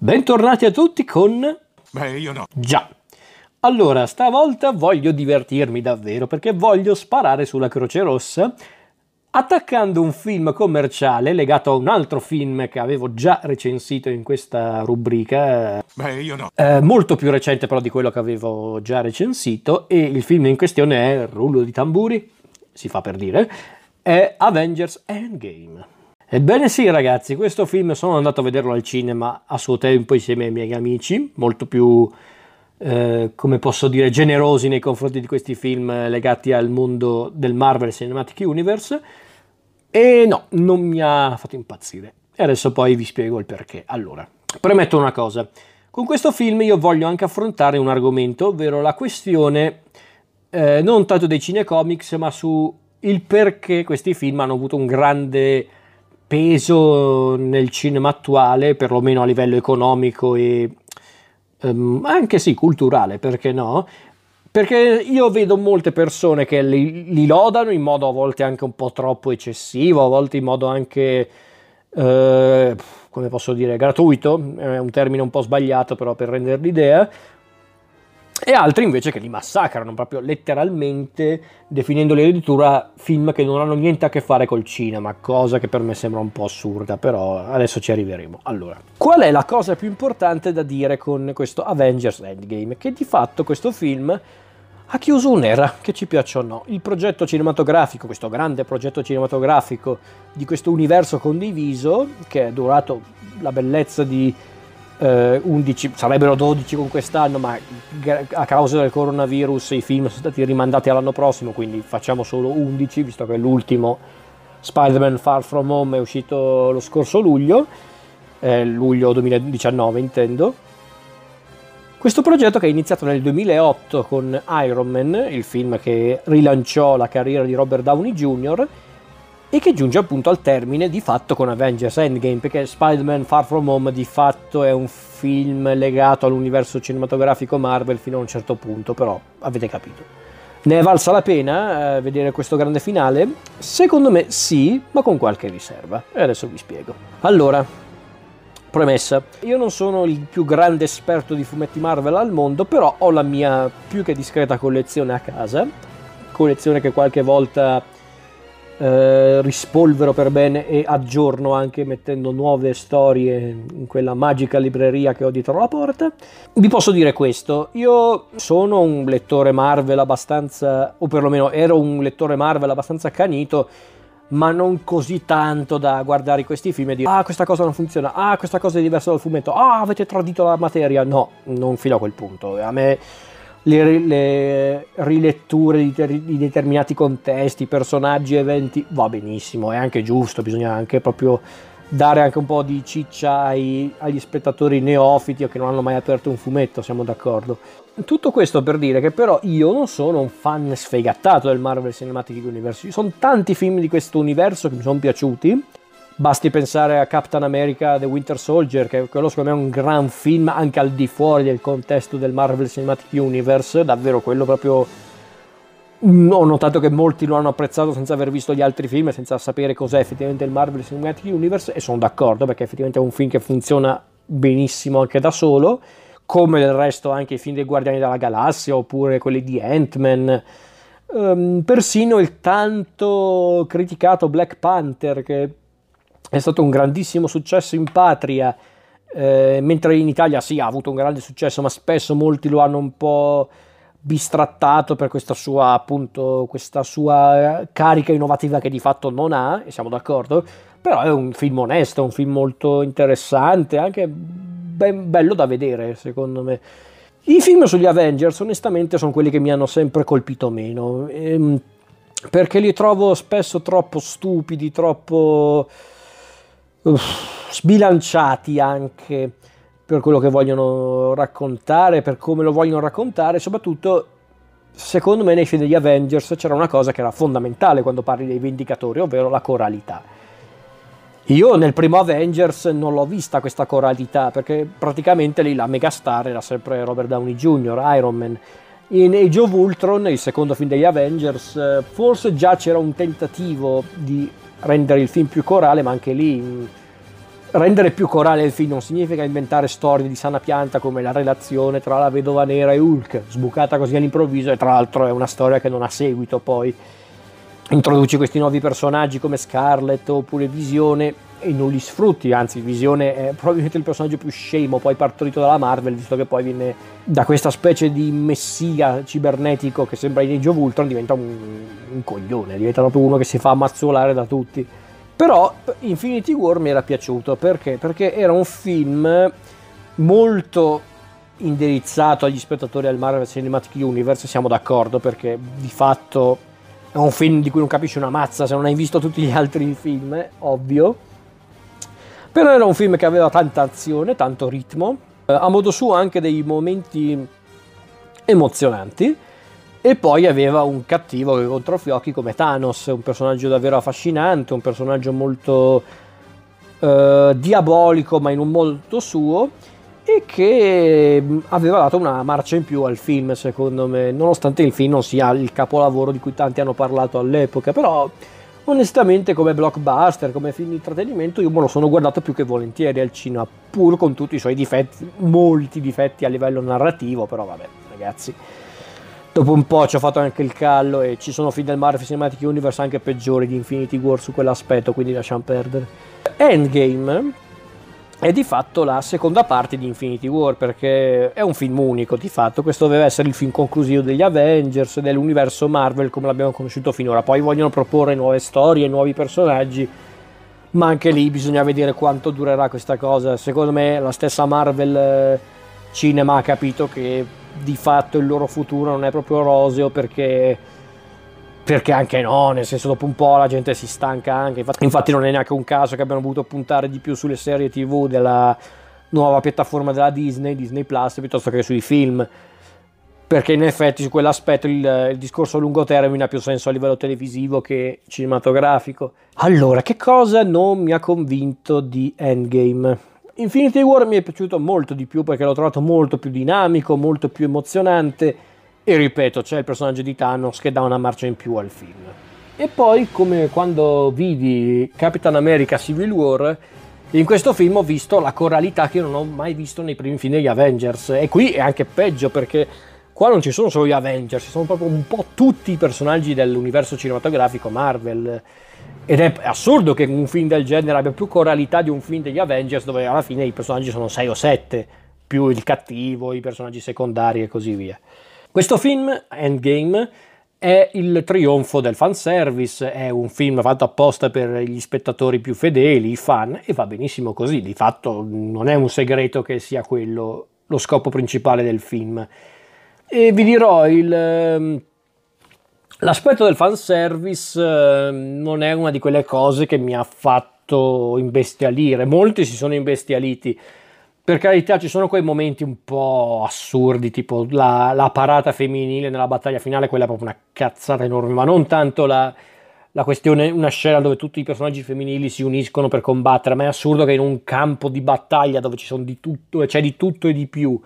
Bentornati a tutti con... Beh, io no. Già. Allora, stavolta voglio divertirmi davvero perché voglio sparare sulla Croce Rossa attaccando un film commerciale legato a un altro film che avevo già recensito in questa rubrica. Beh, io no. Eh, molto più recente però di quello che avevo già recensito e il film in questione è Rullo di tamburi, si fa per dire, è Avengers Endgame. Ebbene sì ragazzi, questo film sono andato a vederlo al cinema a suo tempo insieme ai miei amici, molto più, eh, come posso dire, generosi nei confronti di questi film legati al mondo del Marvel Cinematic Universe e no, non mi ha fatto impazzire. E adesso poi vi spiego il perché. Allora, premetto una cosa, con questo film io voglio anche affrontare un argomento, ovvero la questione eh, non tanto dei cinecomics, ma su il perché questi film hanno avuto un grande peso nel cinema attuale, perlomeno a livello economico e um, anche sì culturale, perché no? Perché io vedo molte persone che li, li, lodano in modo a volte anche un po' troppo eccessivo, a volte in modo anche, eh, come posso dire, gratuito, è un termine un po' sbagliato però per rendere l'idea, e altri invece che li massacrano proprio letteralmente definendoli addirittura film che non hanno niente a che fare col cinema, cosa che per me sembra un po' assurda, però adesso ci arriveremo. Allora, qual è la cosa più importante da dire con questo Avengers Endgame? Che di fatto questo film ha chiuso un'era, che ci piaccia o no. Il progetto cinematografico, questo grande progetto cinematografico di questo universo condiviso, che è durato la bellezza di eh, 11, sarebbero 12 con quest'anno, ma a causa del coronavirus i film sono stati rimandati all'anno prossimo, quindi facciamo solo 11, visto che l'ultimo Spider-Man Far From Home è uscito lo scorso luglio, eh, luglio 2019 intendo. Questo progetto che è iniziato nel 2008 con Iron Man, il film che rilanciò la carriera di Robert Downey Jr., e che giunge appunto al termine di fatto con Avengers Endgame perché Spider-Man Far From Home di fatto è un film legato all'universo cinematografico Marvel fino a un certo punto però avete capito. Ne è valsa la pena eh, vedere questo grande finale? Secondo me sì, ma con qualche riserva. E adesso vi spiego. Allora Premessa, io non sono il più grande esperto di fumetti Marvel al mondo, però ho la mia più che discreta collezione a casa, collezione che qualche volta eh, rispolvero per bene e aggiorno anche mettendo nuove storie in quella magica libreria che ho dietro la porta. Vi posso dire questo, io sono un lettore Marvel abbastanza, o perlomeno ero un lettore Marvel abbastanza canito, ma non così tanto da guardare questi film e dire ah questa cosa non funziona, ah questa cosa è diversa dal fumetto, ah avete tradito la materia, no, non fino a quel punto, a me le, le riletture di, ter- di, determinati contesti, personaggi, eventi, va benissimo, è anche giusto, bisogna anche proprio dare anche un po' di ciccia ai, agli spettatori neofiti o che non hanno mai aperto un fumetto, siamo d'accordo. Tutto questo per dire che però io non sono un fan sfegattato del Marvel Cinematic Universe, ci sono tanti film di questo universo che mi sono piaciuti, Basti pensare a Captain America The Winter Soldier, che quello secondo me è un gran film anche al di fuori del contesto del Marvel Cinematic Universe, davvero quello proprio... Mm, ho notato che molti lo hanno apprezzato senza aver visto gli altri film senza sapere cos'è effettivamente il Marvel Cinematic Universe e sono d'accordo perché effettivamente è un film che funziona benissimo anche da solo, come del resto anche i film dei Guardiani della Galassia oppure quelli di Ant-Man. Um, persino il tanto criticato Black Panther che è stato un grandissimo successo in patria, eh, mentre in Italia sì ha avuto un grande successo, ma spesso molti lo hanno un po' bistrattato per questa sua, appunto, questa sua carica innovativa che di fatto non ha, e siamo d'accordo, però è un film onesto, un film molto interessante, anche ben bello da vedere, secondo me. I film sugli Avengers, onestamente, sono quelli che mi hanno sempre colpito meno, ehm, perché li trovo spesso troppo stupidi, troppo sbilanciati anche per quello che vogliono raccontare, per come lo vogliono raccontare, soprattutto secondo me nei film degli Avengers c'era una cosa che era fondamentale quando parli dei Vendicatori, ovvero la coralità. Io nel primo Avengers non l'ho vista questa coralità, perché praticamente lì la megastar era sempre Robert Downey Jr., Iron Man. In Age of Ultron, il secondo film degli Avengers, forse già c'era un tentativo di rendere il film più corale, ma anche lì rendere più corale il film non significa inventare storie di sana pianta come la relazione tra la vedova nera e Hulk, sbucata così all'improvviso e tra l'altro è una storia che non ha seguito poi. Introduci questi nuovi personaggi come Scarlet oppure Visione e non li sfrutti, anzi Visione è probabilmente il personaggio più scemo poi partorito dalla Marvel, visto che poi viene da questa specie di messia cibernetico che sembra in Age of Ultron, diventa un, un coglione, diventa proprio uno che si fa ammazzolare da tutti. Però Infinity War mi era piaciuto perché? Perché era un film molto indirizzato agli spettatori del Marvel Cinematic Universe, siamo d'accordo perché di fatto è un film di cui non capisci una mazza se non hai visto tutti gli altri film, ovvio. Però era un film che aveva tanta azione, tanto ritmo, eh, a modo suo anche dei momenti emozionanti e poi aveva un cattivo che controfiocchi come Thanos, un personaggio davvero affascinante, un personaggio molto eh, diabolico ma in un modo suo e che mm, aveva dato una marcia in più al film secondo me, nonostante il film non sia il capolavoro di cui tanti hanno parlato all'epoca, però onestamente come blockbuster, come film di intrattenimento io me lo sono guardato più che volentieri al cinema, pur con tutti i suoi difetti, molti difetti a livello narrativo, però vabbè ragazzi dopo un po' ci ho fatto anche il callo e ci sono film del Marvel Cinematic Universe anche peggiori di Infinity War su quell'aspetto, quindi lasciamo perdere. Endgame è di fatto la seconda parte di Infinity War perché è un film unico di fatto, questo doveva essere il film conclusivo degli Avengers, dell'universo Marvel come l'abbiamo conosciuto finora, poi vogliono proporre nuove storie, nuovi personaggi, ma anche lì bisogna vedere quanto durerà questa cosa, secondo me la stessa Marvel eh, Cinema ha capito che di fatto il loro futuro non è proprio roseo perché, perché anche no, nel senso dopo un po' la gente si stanca anche, infatti, infatti non è neanche un caso che abbiano voluto puntare di più sulle serie tv della nuova piattaforma della Disney, Disney Plus, piuttosto che sui film perché in effetti su quell'aspetto il, il, discorso a lungo termine ha più senso a livello televisivo che cinematografico. Allora, che cosa non mi ha convinto di Endgame? Infinity War mi è piaciuto molto di più perché l'ho trovato molto più dinamico, molto più emozionante e ripeto, c'è il personaggio di Thanos che dà una marcia in più al film. E poi, come quando vidi Capitan America Civil War, in questo film ho visto la coralità che non ho mai visto nei primi film degli Avengers. E qui è anche peggio perché qua non ci sono solo gli Avengers, ci sono proprio un po' tutti i personaggi dell'universo cinematografico Marvel. Ed è assurdo che un film del genere abbia più coralità di un film degli Avengers, dove alla fine i personaggi sono 6 o 7, più il cattivo, i personaggi secondari e così via. Questo film, Endgame, è il trionfo del fanservice, è un film fatto apposta per gli spettatori più fedeli, i fan, e va benissimo così. Di fatto non è un segreto che sia quello lo scopo principale del film. E vi dirò, il ehm, L'aspetto del fanservice eh, non è una di quelle cose che mi ha fatto imbestialire. Molti si sono imbestialiti. Per carità, ci sono quei momenti un po' assurdi, tipo la, la parata femminile nella battaglia finale, quella è proprio una cazzata enorme, ma non tanto la, la questione, una scena dove tutti i personaggi femminili si uniscono per combattere, ma è assurdo che in un campo di battaglia dove, di tutto, c'è di tutto e di più,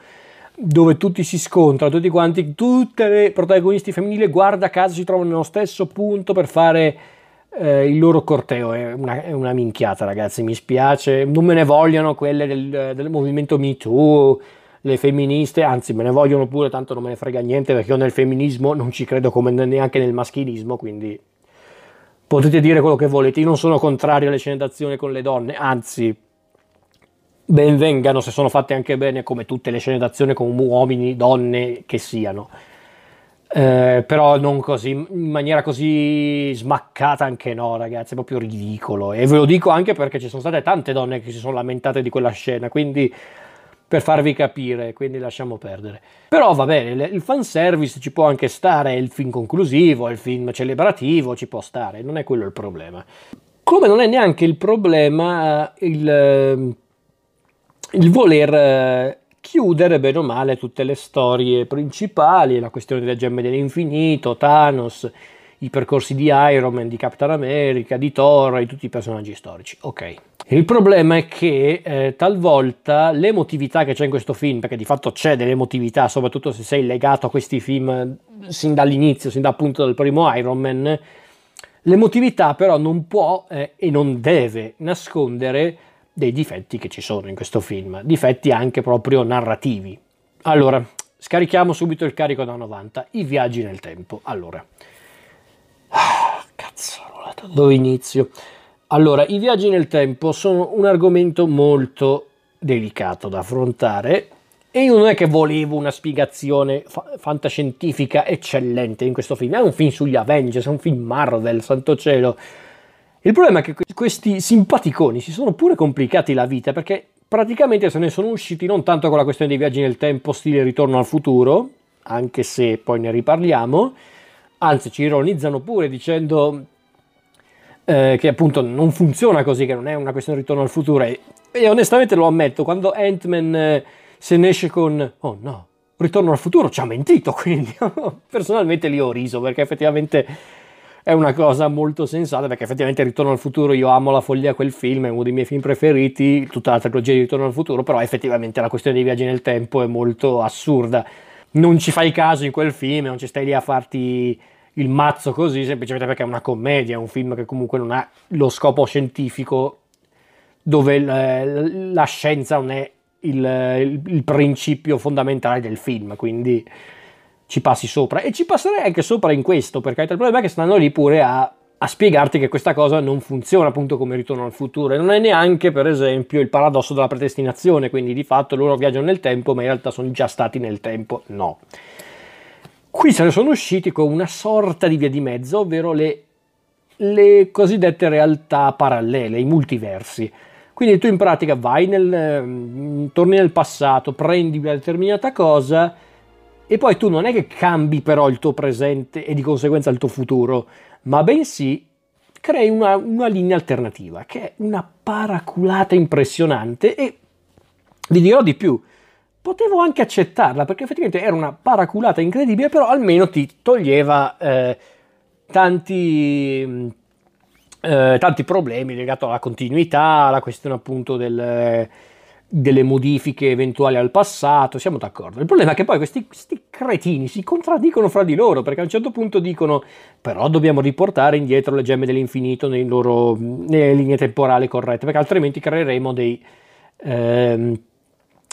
dove tutti si scontrano, tutti quanti, tutte le protagonisti femminili, guarda caso, si trovano nello stesso punto per fare eh, il loro corteo. È una, è una, minchiata, ragazzi, mi spiace. Non me ne vogliono quelle del, del movimento Me Too, le femministe, anzi me ne vogliono pure, tanto non me ne frega niente perché io nel femminismo non ci credo come neanche nel maschilismo, quindi potete dire quello che volete. Io non sono contrario alle scene d'azione con le donne, anzi benvengano se sono fatte anche bene come tutte le scene d'azione con uomini, donne che siano. Eh, però non così, in maniera così smaccata anche no ragazzi, è proprio ridicolo e ve lo dico anche perché ci sono state tante donne che si sono lamentate di quella scena, quindi per farvi capire, quindi lasciamo perdere. Però va bene, il fanservice ci può anche stare, è il film conclusivo, è il film celebrativo, ci può stare, non è quello il problema. Come non è neanche il problema il il voler eh, chiudere bene o male tutte le storie principali, la questione delle gemme dell'infinito, Thanos, i percorsi di Iron Man, di Captain America, di Thor e tutti i personaggi storici. Ok. Il problema è che eh, talvolta l'emotività che c'è in questo film, perché di fatto c'è dell'emotività, soprattutto se sei legato a questi film eh, sin dall'inizio, sin da appunto dal primo Iron Man, l'emotività però non può eh, e non deve nascondere dei difetti che ci sono in questo film, difetti anche proprio narrativi. Allora, scarichiamo subito il carico da 90, i viaggi nel tempo. Allora, ah, cazzo, dove inizio? Allora, i viaggi nel tempo sono un argomento molto delicato da affrontare e io non è che volevo una spiegazione fa- fantascientifica eccellente in questo film, è un film sugli Avengers, è un film Marvel, santo cielo. Il problema è che questi simpaticoni si sono pure complicati la vita perché praticamente se ne sono usciti non tanto con la questione dei viaggi nel tempo stile ritorno al futuro, anche se poi ne riparliamo, anzi ci ironizzano pure dicendo eh, che appunto non funziona così, che non è una questione di ritorno al futuro. E, onestamente lo ammetto, quando Ant-Man eh, se ne esce con oh no, ritorno al futuro ci ha mentito, quindi personalmente lì ho riso perché effettivamente è una cosa molto sensata perché effettivamente Ritorno al futuro io amo la follia quel film, è uno dei miei film preferiti, tutta la trilogia di Ritorno al futuro, però effettivamente la questione dei viaggi nel tempo è molto assurda. Non ci fai caso in quel film, non ci stai lì a farti il mazzo così, semplicemente perché è una commedia, è un film che comunque non ha lo scopo scientifico dove la scienza non è il, il principio fondamentale del film, quindi ci passi sopra. E ci passerei anche sopra in questo perché il problema è che stanno lì pure a, a spiegarti che questa cosa non funziona appunto come ritorno al futuro. E non è neanche per esempio il paradosso della predestinazione quindi di fatto loro viaggiano nel tempo ma in realtà sono già stati nel tempo. No. Qui se ne sono usciti con una sorta di via di mezzo ovvero le, le cosiddette realtà parallele i multiversi. Quindi tu in pratica vai nel, mm, torni nel passato prendi una determinata cosa e poi tu non è che cambi però il tuo presente e di conseguenza il tuo futuro, ma bensì crei una, una linea alternativa, che è una paraculata impressionante e vi dirò di più, potevo anche accettarla perché effettivamente era una paraculata incredibile, però almeno ti toglieva eh, tanti, eh, tanti problemi legati alla continuità, alla questione appunto del delle modifiche eventuali al passato, siamo d'accordo. Il problema è che poi questi, questi, cretini si contraddicono fra di loro, perché a un certo punto dicono però dobbiamo riportare indietro le gemme dell'infinito loro, nelle linee temporali corrette, perché altrimenti creeremo dei, ehm,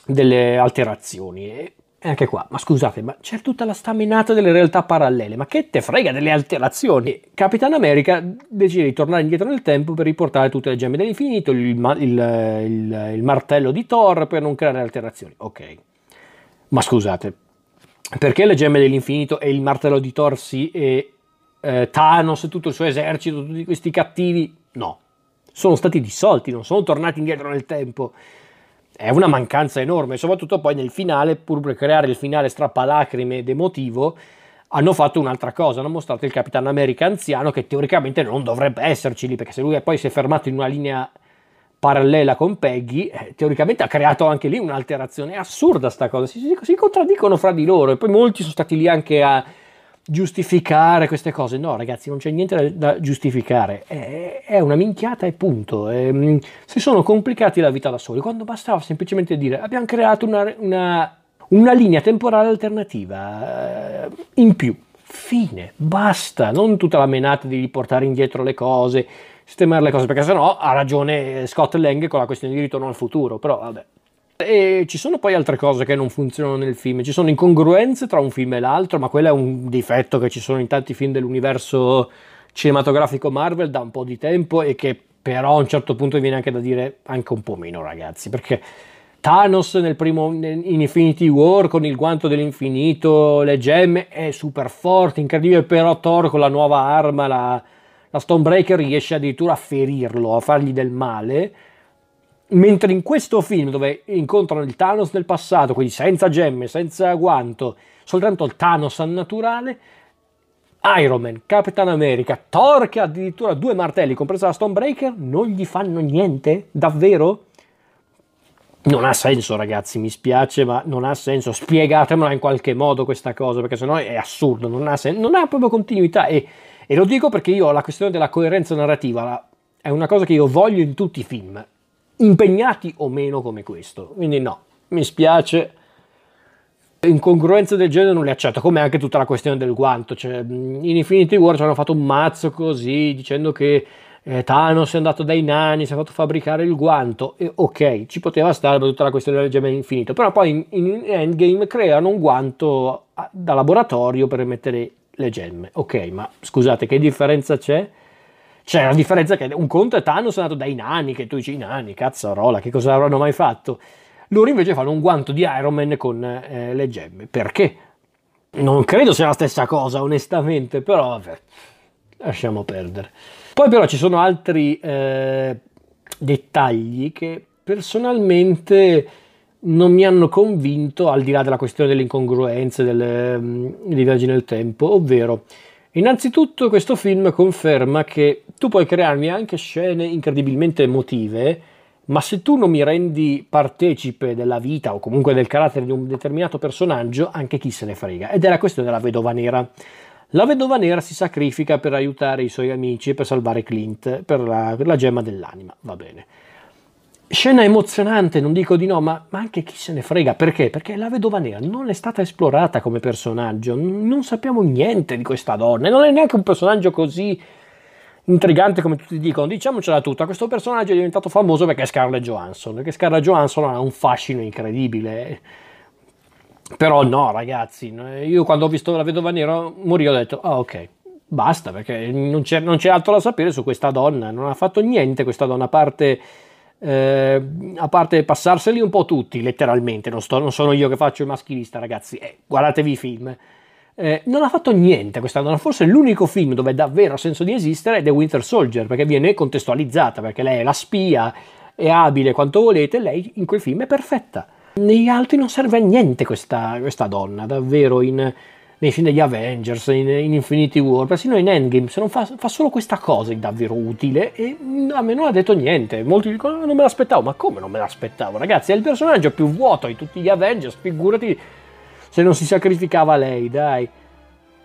delle alterazioni. E anche qua, ma scusate, ma c'è tutta la staminata delle realtà parallele, ma che te frega delle alterazioni? Capitan America decide di tornare indietro nel tempo per riportare tutte le gemme dell'infinito, il, il, il, il martello di Thor per non creare alterazioni. Ok, ma scusate, perché le gemme dell'infinito e il martello di Thor sì e eh, Thanos e tutto il suo esercito, tutti questi cattivi? No, sono stati dissolti, non sono tornati indietro nel tempo è una mancanza enorme, soprattutto poi nel finale, pur per creare il finale strappalacrime ed emotivo, hanno fatto un'altra cosa, hanno mostrato il Capitano America anziano che teoricamente non dovrebbe esserci lì, perché se lui poi si è fermato in una linea parallela con Peggy, eh, teoricamente ha creato anche lì un'alterazione. È assurda sta cosa, si, si, si contraddicono fra di loro e poi molti sono stati lì anche a giustificare queste cose. No, ragazzi, non c'è niente da, da giustificare. È, è, una minchiata e punto. È, mm, si sono complicati la vita da soli, quando bastava semplicemente dire abbiamo creato una, una, una linea temporale alternativa eh, in più. Fine, basta, non tutta la menata di riportare indietro le cose, sistemare le cose, perché sennò ha ragione Scott Lang con la questione di ritorno al futuro, però vabbè. E ci sono poi altre cose che non funzionano nel film, ci sono incongruenze tra un film e l'altro, ma quello è un difetto che ci sono in tanti film dell'universo cinematografico Marvel da un po' di tempo e che però a un certo punto viene anche da dire anche un po' meno ragazzi, perché Thanos nel primo in Infinity War con il guanto dell'infinito, le gemme è super forte, incredibile, però Thor con la nuova arma, la, la Stonebreaker riesce addirittura a ferirlo, a fargli del male Mentre in questo film, dove incontrano il Thanos del passato, quindi senza gemme, senza guanto, soltanto il Thanos naturale, Iron Man, Capitan America, Thor che ha addirittura due martelli, compresa la Stonebreaker, non gli fanno niente? Davvero? Non ha senso, ragazzi, mi spiace, ma non ha senso. Spiegatemela in qualche modo questa cosa, perché sennò è assurdo, non ha, sen- non ha proprio continuità. E, e, lo dico perché io la questione della coerenza narrativa la, è una cosa che io voglio in tutti i film impegnati o meno come questo. Quindi no, mi spiace. Incongruenze del genere non le accetto, come anche tutta la questione del guanto. Cioè, in Infinity War ci hanno fatto un mazzo così, dicendo che eh, Thanos è andato dai nani, si è fatto fabbricare il guanto, e ok, ci poteva stare per tutta la questione del gemme infinito, però poi in, in Endgame creano un guanto da laboratorio per mettere le gemme. Ok, ma scusate, che differenza c'è? C'è la differenza che un conto è Thanos è andato dai nani, che tu dici i nani, cazzarola, che cosa avranno mai fatto? Loro invece fanno un guanto di Iron Man con eh, le gemme. Perché? Non credo sia la stessa cosa, onestamente, però vabbè, lasciamo perdere. Poi però ci sono altri eh, dettagli che personalmente non mi hanno convinto, al di là della questione delle incongruenze, delle, mm, dei viaggi nel tempo, ovvero, innanzitutto questo film conferma che tu puoi crearmi anche scene incredibilmente emotive, ma se tu non mi rendi partecipe della vita o comunque del carattere di un determinato personaggio, anche chi se ne frega. Ed è la questione della vedova nera. La vedova nera si sacrifica per aiutare i suoi amici e per salvare Clint, per la, per la gemma dell'anima, va bene. Scena emozionante, non dico di no, ma, ma, anche chi se ne frega. Perché? Perché la vedova nera non è stata esplorata come personaggio, non sappiamo niente di questa donna, non è neanche un personaggio così intrigante come tutti dicono. Diciamocela tutta, questo personaggio è diventato famoso perché è Scarlett Johansson, perché Scarlett Johansson ha un fascino incredibile. Però no, ragazzi, io quando ho visto la vedova nera morì ho detto, ah ok, basta, perché non c'è, non c'è altro da sapere su questa donna, non ha fatto niente questa donna, a parte eh, a parte passarseli un po' tutti, letteralmente, non, sto, non sono io che faccio il maschilista, ragazzi, eh, guardatevi i film. Eh, non ha fatto niente quest'anno, forse l'unico film dove davvero ha senso di esistere è The Winter Soldier, perché viene contestualizzata, perché lei è la spia, è abile quanto volete, lei in quel film è perfetta. Negli altri non serve a niente questa, questa donna, davvero, in, nei film degli Avengers, in, in, Infinity War, persino in Endgame, se non fa, fa, solo questa cosa è davvero utile e a me non ha detto niente. Molti dicono non me l'aspettavo, ma come non me l'aspettavo? Ragazzi, è il personaggio più vuoto di tutti gli Avengers, figurati se non si sacrificava lei, dai.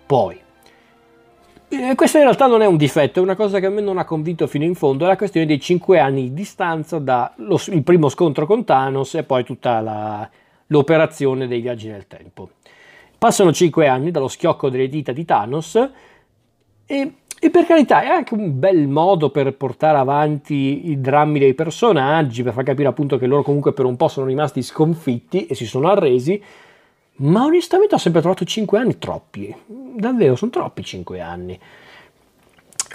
Poi, eh, questo in realtà non è un difetto, è una cosa che a me non ha convinto fino in fondo, è la questione dei 5 anni di distanza dal primo scontro con Thanos e poi tutta la, l'operazione dei viaggi nel tempo. Passano cinque anni dallo schiocco delle dita di Thanos e, e, per carità è anche un bel modo per portare avanti i drammi dei personaggi, per far capire appunto che loro comunque per un po' sono rimasti sconfitti e si sono arresi, ma onestamente ho sempre trovato cinque anni troppi, davvero sono troppi cinque anni.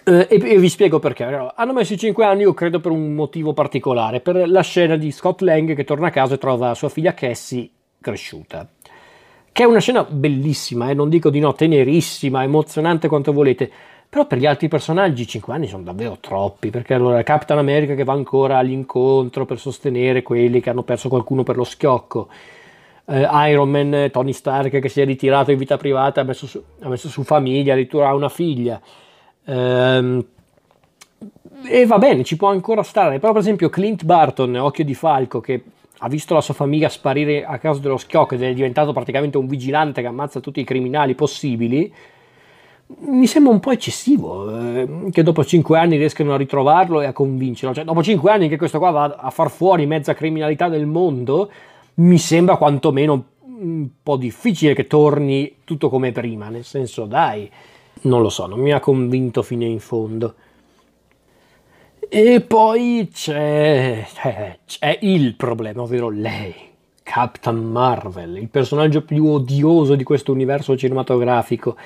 Eh, e, e, vi spiego perché. Hanno messo i 5 anni, io credo, per un motivo particolare, per la scena di Scott Lang che torna a casa e trova sua figlia Cassie cresciuta che è una scena bellissima, eh, non dico di no, tenerissima, emozionante quanto volete, però per gli altri personaggi 5 anni sono davvero troppi, perché allora Capitan America che va ancora all'incontro per sostenere quelli che hanno perso qualcuno per lo schiocco, eh, Iron Man, Tony Stark che si è ritirato in vita privata, ha messo su, ha messo su famiglia, addirittura ha una figlia. Ehm, e va bene, ci può ancora stare, però per esempio Clint Barton, Occhio di Falco, che ha visto la sua famiglia sparire a causa dello schiocco ed è diventato praticamente un vigilante che ammazza tutti i criminali possibili, mi sembra un po' eccessivo eh, che dopo cinque anni riescano a ritrovarlo e a convincerlo. Cioè, dopo cinque anni che questo qua va a far fuori mezza criminalità del mondo, mi sembra quantomeno un po' difficile che torni tutto come prima. Nel senso, dai, non lo so, non mi ha convinto fino in fondo. E poi c'è, c'è, c'è il problema, ovvero lei, Captain Marvel, il personaggio più odioso di questo universo cinematografico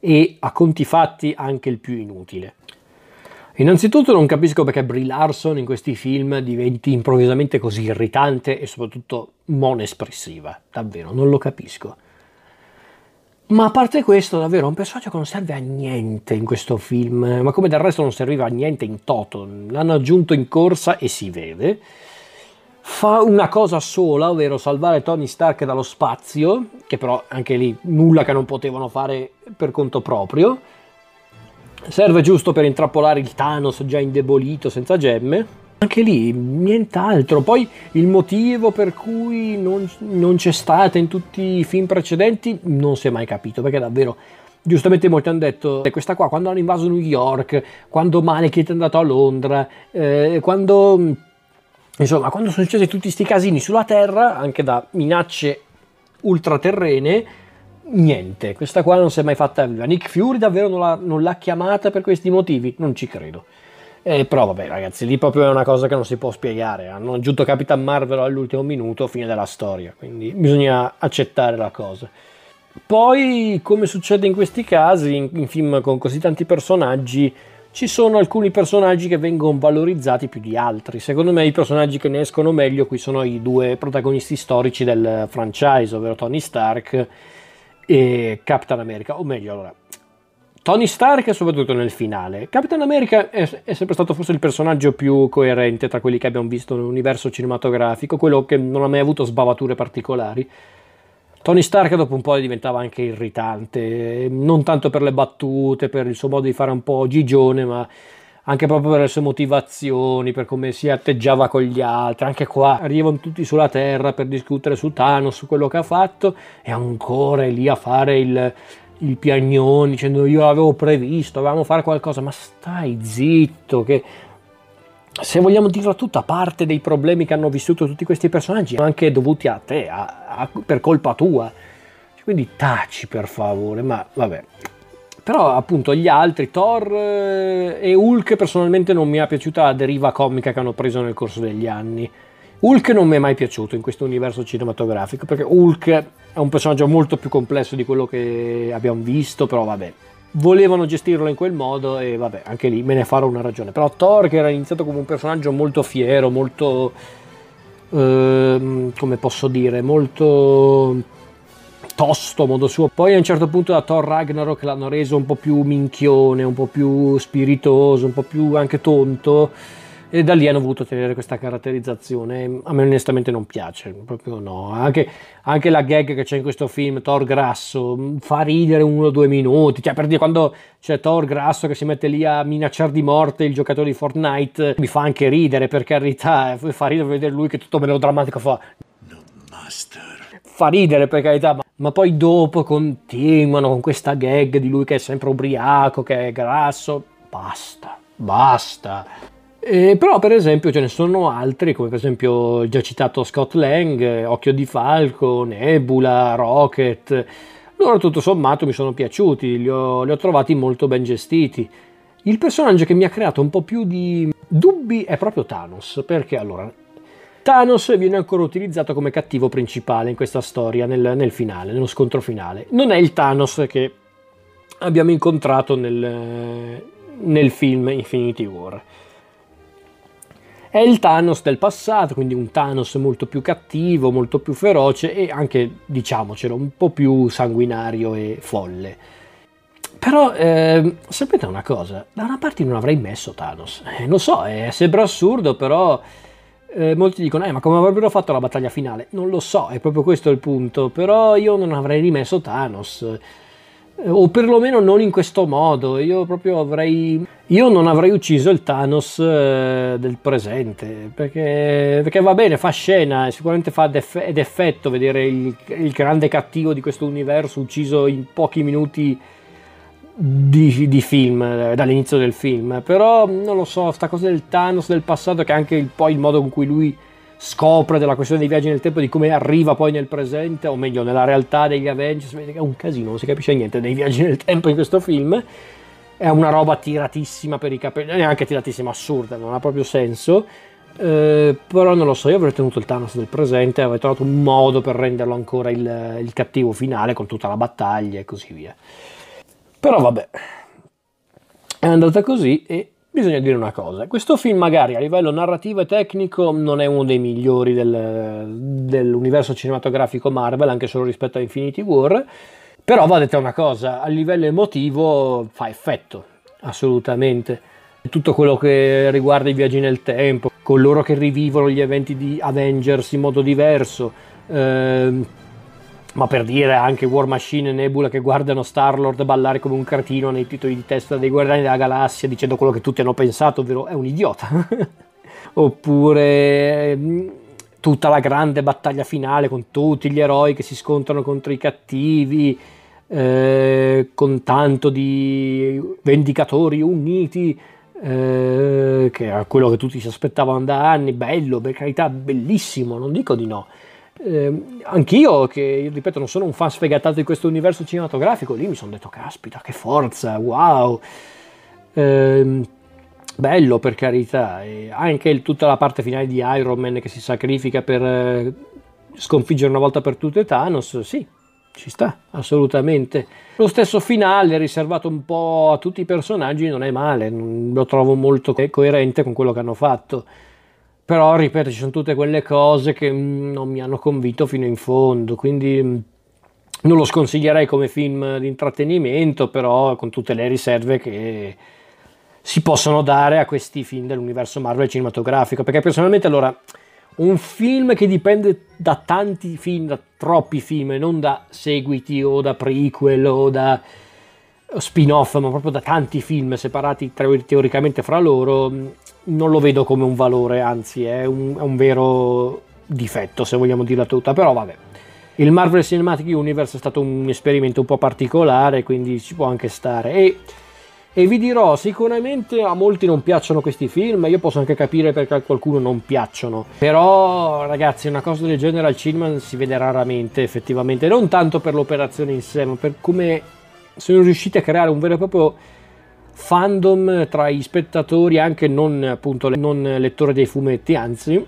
e a conti fatti anche il più inutile. Innanzitutto non capisco perché Brie Larson in questi film diventi improvvisamente così irritante e soprattutto non espressiva, davvero, non lo capisco. Ma a parte questo, davvero, un personaggio che non serve a niente in questo film, ma come del resto non serviva a niente in toto, l'hanno aggiunto in corsa e si vede. Fa una cosa sola, ovvero salvare Tony Stark dallo spazio, che però anche lì nulla che non potevano fare per conto proprio. Serve giusto per intrappolare il Thanos già indebolito senza gemme anche lì nient'altro. Poi il motivo per cui non, non, c'è stata in tutti i film precedenti non si è mai capito, perché davvero, giustamente molti hanno detto, questa qua quando hanno invaso New York, quando Malekith è andato a Londra, eh, quando... Insomma, quando sono successi tutti questi casini sulla Terra, anche da minacce ultraterrene, niente, questa qua non si è mai fatta viva. Nick Fury davvero non l'ha, non l'ha chiamata per questi motivi? Non ci credo. Eh, però vabbè ragazzi, lì proprio è una cosa che non si può spiegare. Hanno aggiunto Capitan Marvel all'ultimo minuto, fine della storia, quindi bisogna accettare la cosa. Poi, come succede in questi casi, in, in film con così tanti personaggi, ci sono alcuni personaggi che vengono valorizzati più di altri. Secondo me i personaggi che ne escono meglio qui sono i due protagonisti storici del franchise, ovvero Tony Stark e Captain America, o meglio allora. Tony Stark soprattutto nel finale. Captain America è, è, sempre stato forse il personaggio più coerente tra quelli che abbiamo visto nell'universo cinematografico, quello che non ha mai avuto sbavature particolari. Tony Stark dopo un po' diventava anche irritante, non tanto per le battute, per il suo modo di fare un po' gigione, ma anche proprio per le sue motivazioni, per come si atteggiava con gli altri. Anche qua arrivano tutti sulla Terra per discutere su Thanos, su quello che ha fatto, e ancora è lì a fare il, il piagnone dicendo io avevo previsto, avevamo fare qualcosa, ma stai zitto, che se vogliamo dirla tutta, parte dei problemi che hanno vissuto tutti questi personaggi, anche dovuti a te, a, a, per colpa tua. Quindi taci per favore, ma vabbè. Però appunto gli altri, Thor eh, e Hulk personalmente non mi è piaciuta la deriva comica che hanno preso nel corso degli anni. Hulk non mi è mai piaciuto in questo universo cinematografico perché Hulk è un personaggio molto più complesso di quello che abbiamo visto, però vabbè, volevano gestirlo in quel modo e vabbè, anche lì me ne farò una ragione. Però Thor che era iniziato come un personaggio molto fiero, molto... Eh, come posso dire, molto tosto a modo suo. Poi a un certo punto da Thor Ragnarok l'hanno reso un po' più minchione, un po' più spiritoso, un po' più anche tonto e da lì hanno voluto tenere questa caratterizzazione. A me onestamente non piace, proprio no. Anche, anche la gag che c'è in questo film, Thor grasso, fa ridere uno o due minuti. Cioè, per dire, quando c'è Thor grasso che si mette lì a minacciare di morte il giocatore di Fortnite, mi fa anche ridere, per carità. Fa ridere vedere lui che tutto melodrammatico fa... No, master. Fa ridere, per carità, ma, ma poi dopo continuano con questa gag di lui che è sempre ubriaco, che è grasso. Basta, basta. Eh, però per esempio ce ne sono altri, come per esempio già citato Scott Lang, Occhio di Falco, Nebula, Rocket. Loro tutto sommato mi sono piaciuti, li ho, li ho trovati molto ben gestiti. Il personaggio che mi ha creato un po' più di dubbi è proprio Thanos, perché allora Thanos viene ancora utilizzato come cattivo principale in questa storia, nel, nel finale, nello scontro finale. Non è il Thanos che abbiamo incontrato nel, nel film Infinity War. È il Thanos del passato, quindi un Thanos molto più cattivo, molto più feroce e anche, diciamocelo, un po' più sanguinario e folle. Però eh, sapete una cosa, da una parte non avrei messo Thanos, eh, lo so, eh, sembra assurdo, però eh, molti dicono, eh, ma come avrebbero fatto la battaglia finale? Non lo so, è proprio questo il punto, però io non avrei rimesso Thanos o perlomeno non in questo modo. Io proprio avrei. Io non avrei ucciso il Thanos eh, del presente perché, perché, va bene, fa scena, sicuramente fa deff- ed effetto vedere il, il, grande cattivo di questo universo ucciso in pochi minuti di, di film, eh, dall'inizio del film. Però non lo so, sta cosa del Thanos del passato, che anche il, poi il modo con cui lui scopre della questione dei viaggi nel tempo, di come arriva poi nel presente, o meglio nella realtà degli Avengers, è un casino, non si capisce niente dei viaggi nel tempo in questo film, è una roba tiratissima per i capelli, neanche tiratissima, assurda, non ha proprio senso, eh, però non lo so, io avrei tenuto il Thanos del presente, avrei trovato un modo per renderlo ancora il, il cattivo finale con tutta la battaglia e così via. Però vabbè, è andata così e bisogna dire una cosa, questo film magari a livello narrativo e tecnico non è uno dei migliori del, dell'universo cinematografico Marvel, anche solo rispetto a Infinity War, però va detta una cosa, a livello emotivo fa effetto, assolutamente. Tutto quello che riguarda i viaggi nel tempo, coloro che rivivono gli eventi di Avengers in modo diverso, eh, ma per dire anche War Machine e Nebula che guardano Star-Lord ballare come un cretino nei titoli di testa dei Guardiani della Galassia dicendo quello che tutti hanno pensato, ovvero è un idiota. Oppure mm, tutta la grande battaglia finale con tutti gli eroi che si scontrano contro i cattivi, eh, con tanto di vendicatori uniti. Eh, che era quello che tutti si aspettavano da anni, bello, per carità, bellissimo, non dico di no eh, anch'io, che ripeto, non sono un fan sfegatato di questo universo cinematografico, lì mi sono detto, caspita, che forza, wow. Eh, bello per carità, e anche il, tutta la parte finale di Iron Man che si sacrifica per eh, sconfiggere una volta per tutte Thanos, sì, ci sta, assolutamente. Lo stesso finale riservato un po' a tutti i personaggi non è male, lo trovo molto coerente con quello che hanno fatto. Però, ripeto, ci sono tutte quelle cose che mm, non mi hanno convinto fino in fondo, quindi mm, non lo sconsiglierei come film di intrattenimento, però con tutte le riserve che si possono dare a questi film dell'universo Marvel cinematografico. Perché personalmente allora un film che dipende da tanti film, da troppi film, e non da seguiti o da prequel o da spin-off, ma proprio da tanti film separati teoricamente fra loro, non lo vedo come un valore, anzi è un, è un vero difetto se vogliamo dirla tutta, però vabbè. Il Marvel Cinematic Universe è stato un esperimento un po' particolare, quindi ci può anche stare. E e vi dirò, sicuramente a molti non piacciono questi film, io posso anche capire perché a qualcuno non piacciono. Però, ragazzi, una cosa del genere al cinema si vede raramente, effettivamente. Non tanto per l'operazione in sé, ma per come sono riusciti a creare un vero e proprio fandom tra i spettatori, anche non, appunto, non lettori dei fumetti, anzi,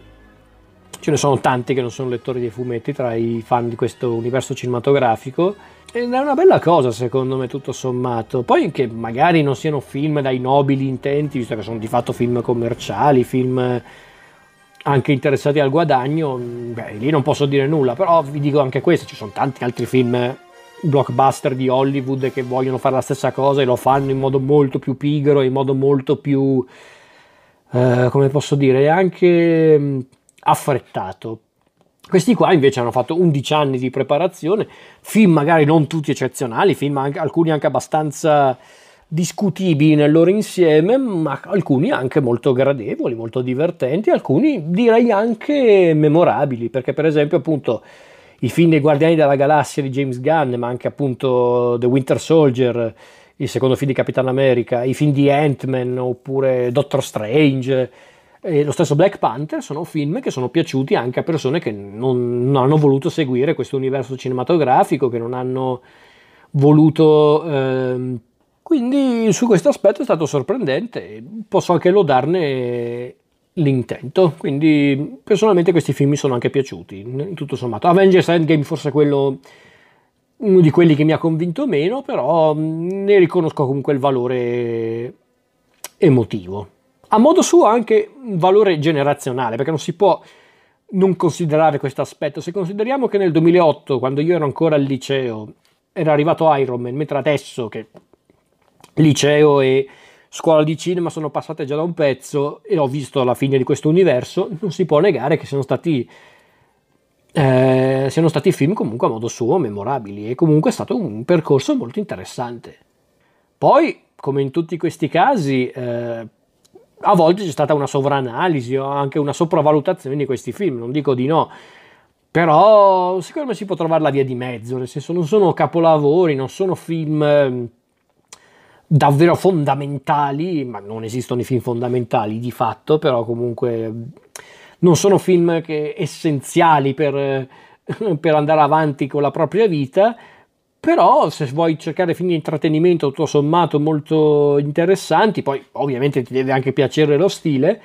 ce ne sono tanti che non sono lettori dei fumetti tra i fan di questo universo cinematografico ed è una bella cosa secondo me tutto sommato. Poi che magari non siano film dai nobili intenti, visto che sono di fatto film commerciali, film anche interessati al guadagno, beh, lì non posso dire nulla, però vi dico anche questo, ci sono tanti altri film blockbuster di Hollywood che vogliono fare la stessa cosa e lo fanno in modo molto più pigro, in modo molto più, eh, come posso dire, anche affrettato. Questi qua invece hanno fatto 11 anni di preparazione, film magari non tutti eccezionali, film anche, alcuni anche abbastanza discutibili nel loro insieme, ma alcuni anche molto gradevoli, molto divertenti, alcuni direi anche memorabili, perché per esempio appunto i film dei Guardiani della Galassia di James Gunn, ma anche appunto The Winter Soldier, il secondo film di Capitan America, i film di Ant-Man oppure Doctor Strange, e lo stesso Black Panther sono film che sono piaciuti anche a persone che non, non hanno voluto seguire questo universo cinematografico, che non hanno voluto... Ehm, quindi su questo aspetto è stato sorprendente, posso anche lodarne l'intento, quindi personalmente questi film mi sono anche piaciuti, tutto sommato. Avengers Endgame forse è quello uno di quelli che mi ha convinto meno, però ne riconosco comunque il valore emotivo a modo suo anche un valore generazionale, perché non si può non considerare questo aspetto. Se consideriamo che nel 2008, quando io ero ancora al liceo, era arrivato Iron Man, mentre adesso che liceo e scuola di cinema sono passate già da un pezzo e ho visto la fine di questo universo, non si può negare che siano stati, eh, siano stati film comunque a modo suo memorabili e comunque è stato un percorso molto interessante. Poi, come in tutti questi casi, eh, a volte c'è stata una sovranalisi o anche una sopravvalutazione di questi film, non dico di no, però secondo me si può trovare la via di mezzo, nel senso non sono capolavori, non sono film davvero fondamentali, ma non esistono i film fondamentali di fatto, però comunque non sono film che essenziali per, per andare avanti con la propria vita, però se vuoi cercare film di intrattenimento tutto sommato molto interessanti, poi ovviamente ti deve anche piacere lo stile,